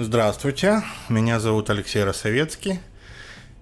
Здравствуйте, меня зовут Алексей Росовецкий,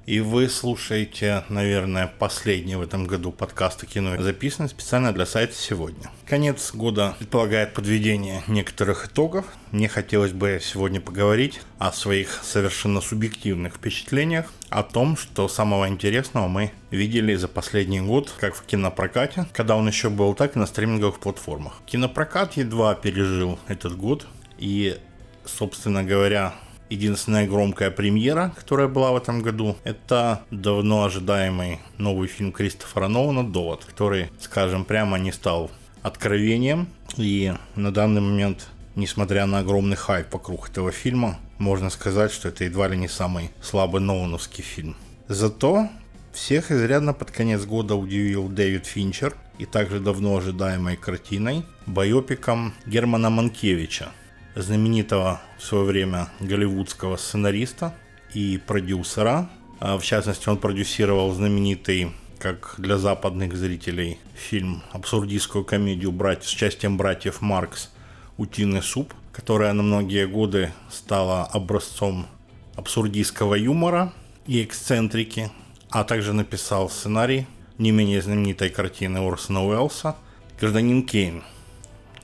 и вы слушаете, наверное, последний в этом году подкаст о кино, записанный специально для сайта «Сегодня». Конец года предполагает подведение некоторых итогов. Мне хотелось бы сегодня поговорить о своих совершенно субъективных впечатлениях, о том, что самого интересного мы видели за последний год, как в кинопрокате, когда он еще был, так и на стриминговых платформах. Кинопрокат едва пережил этот год, и собственно говоря, единственная громкая премьера, которая была в этом году, это давно ожидаемый новый фильм Кристофера Нолана «Довод», который, скажем прямо, не стал откровением. И на данный момент, несмотря на огромный хайп вокруг этого фильма, можно сказать, что это едва ли не самый слабый Нолановский фильм. Зато всех изрядно под конец года удивил Дэвид Финчер и также давно ожидаемой картиной, байопиком Германа Манкевича – знаменитого в свое время голливудского сценариста и продюсера. А, в частности, он продюсировал знаменитый как для западных зрителей фильм абсурдистскую комедию брать с участием братьев Маркс «Утиный суп», которая на многие годы стала образцом абсурдистского юмора и эксцентрики, а также написал сценарий не менее знаменитой картины Орсона Уэллса «Гражданин Кейн»,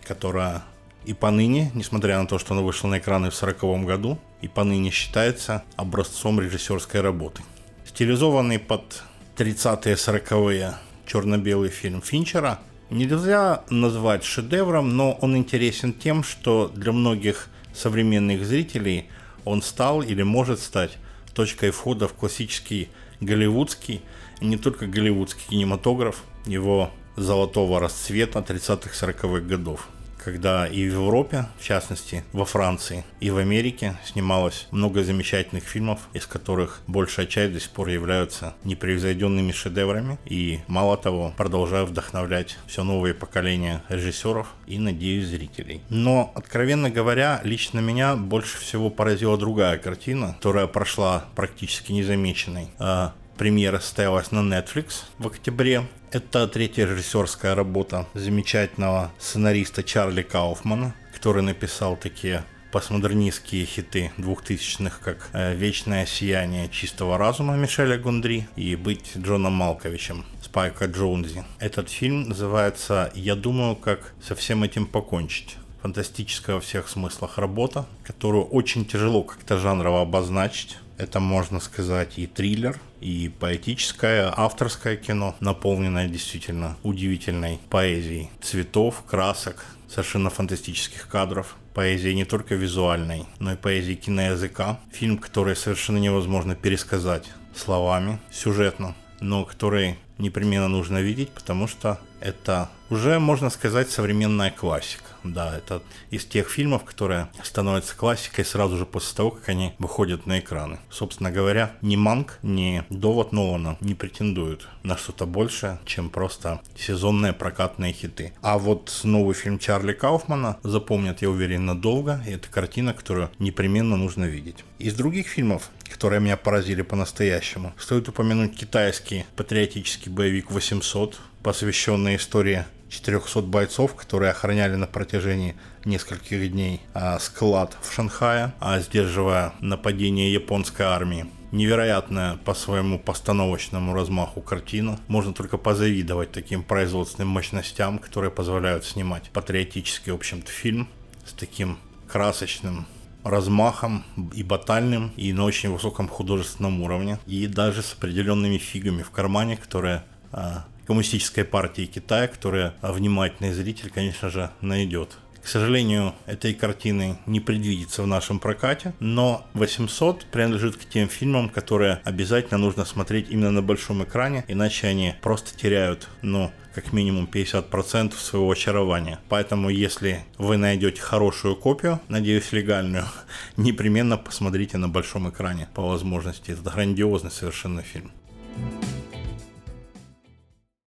которая и поныне, несмотря на то, что он вышел на экраны в 1940 году, и поныне считается образцом режиссерской работы. Стилизованный под 30-е 40-е черно-белый фильм Финчера нельзя назвать шедевром, но он интересен тем, что для многих современных зрителей он стал или может стать точкой входа в классический голливудский, и не только голливудский кинематограф, его золотого расцвета 30-40-х годов когда и в Европе, в частности во Франции, и в Америке снималось много замечательных фильмов, из которых большая часть до сих пор являются непревзойденными шедеврами и, мало того, продолжают вдохновлять все новые поколения режиссеров и, надеюсь, зрителей. Но, откровенно говоря, лично меня больше всего поразила другая картина, которая прошла практически незамеченной. Премьера состоялась на Netflix в октябре. Это третья режиссерская работа замечательного сценариста Чарли Кауфмана, который написал такие постмодернистские хиты двухтысячных, как э, «Вечное сияние чистого разума» Мишеля Гундри и «Быть Джоном Малковичем» Спайка Джонзи. Этот фильм называется «Я думаю, как со всем этим покончить» фантастическая во всех смыслах работа, которую очень тяжело как-то жанрово обозначить. Это, можно сказать, и триллер, и поэтическое, авторское кино, наполненное действительно удивительной поэзией цветов, красок, совершенно фантастических кадров, поэзии не только визуальной, но и поэзии киноязыка. Фильм, который совершенно невозможно пересказать словами, сюжетно, но который непременно нужно видеть, потому что это уже, можно сказать, современная классика. Да, это из тех фильмов, которые становятся классикой сразу же после того, как они выходят на экраны. Собственно говоря, ни Манк, ни Довод Нолана не претендуют на что-то большее, чем просто сезонные прокатные хиты. А вот новый фильм Чарли Кауфмана запомнят, я уверен, надолго, и это картина, которую непременно нужно видеть. Из других фильмов, которые меня поразили по-настоящему, стоит упомянуть китайский патриотический боевик «800», посвященный истории 400 бойцов, которые охраняли на протяжении нескольких дней а, склад в Шанхае, а, сдерживая нападение японской армии. Невероятная по своему постановочному размаху картина. Можно только позавидовать таким производственным мощностям, которые позволяют снимать патриотический, в общем-то, фильм с таким красочным размахом и батальным, и на очень высоком художественном уровне, и даже с определенными фигами в кармане, которые а, Коммунистической партии Китая, которая внимательный зритель, конечно же, найдет. К сожалению, этой картины не предвидится в нашем прокате, но 800 принадлежит к тем фильмам, которые обязательно нужно смотреть именно на большом экране, иначе они просто теряют, ну, как минимум 50% своего очарования. Поэтому, если вы найдете хорошую копию, надеюсь, легальную, непременно посмотрите на большом экране по возможности. Это грандиозный совершенно фильм.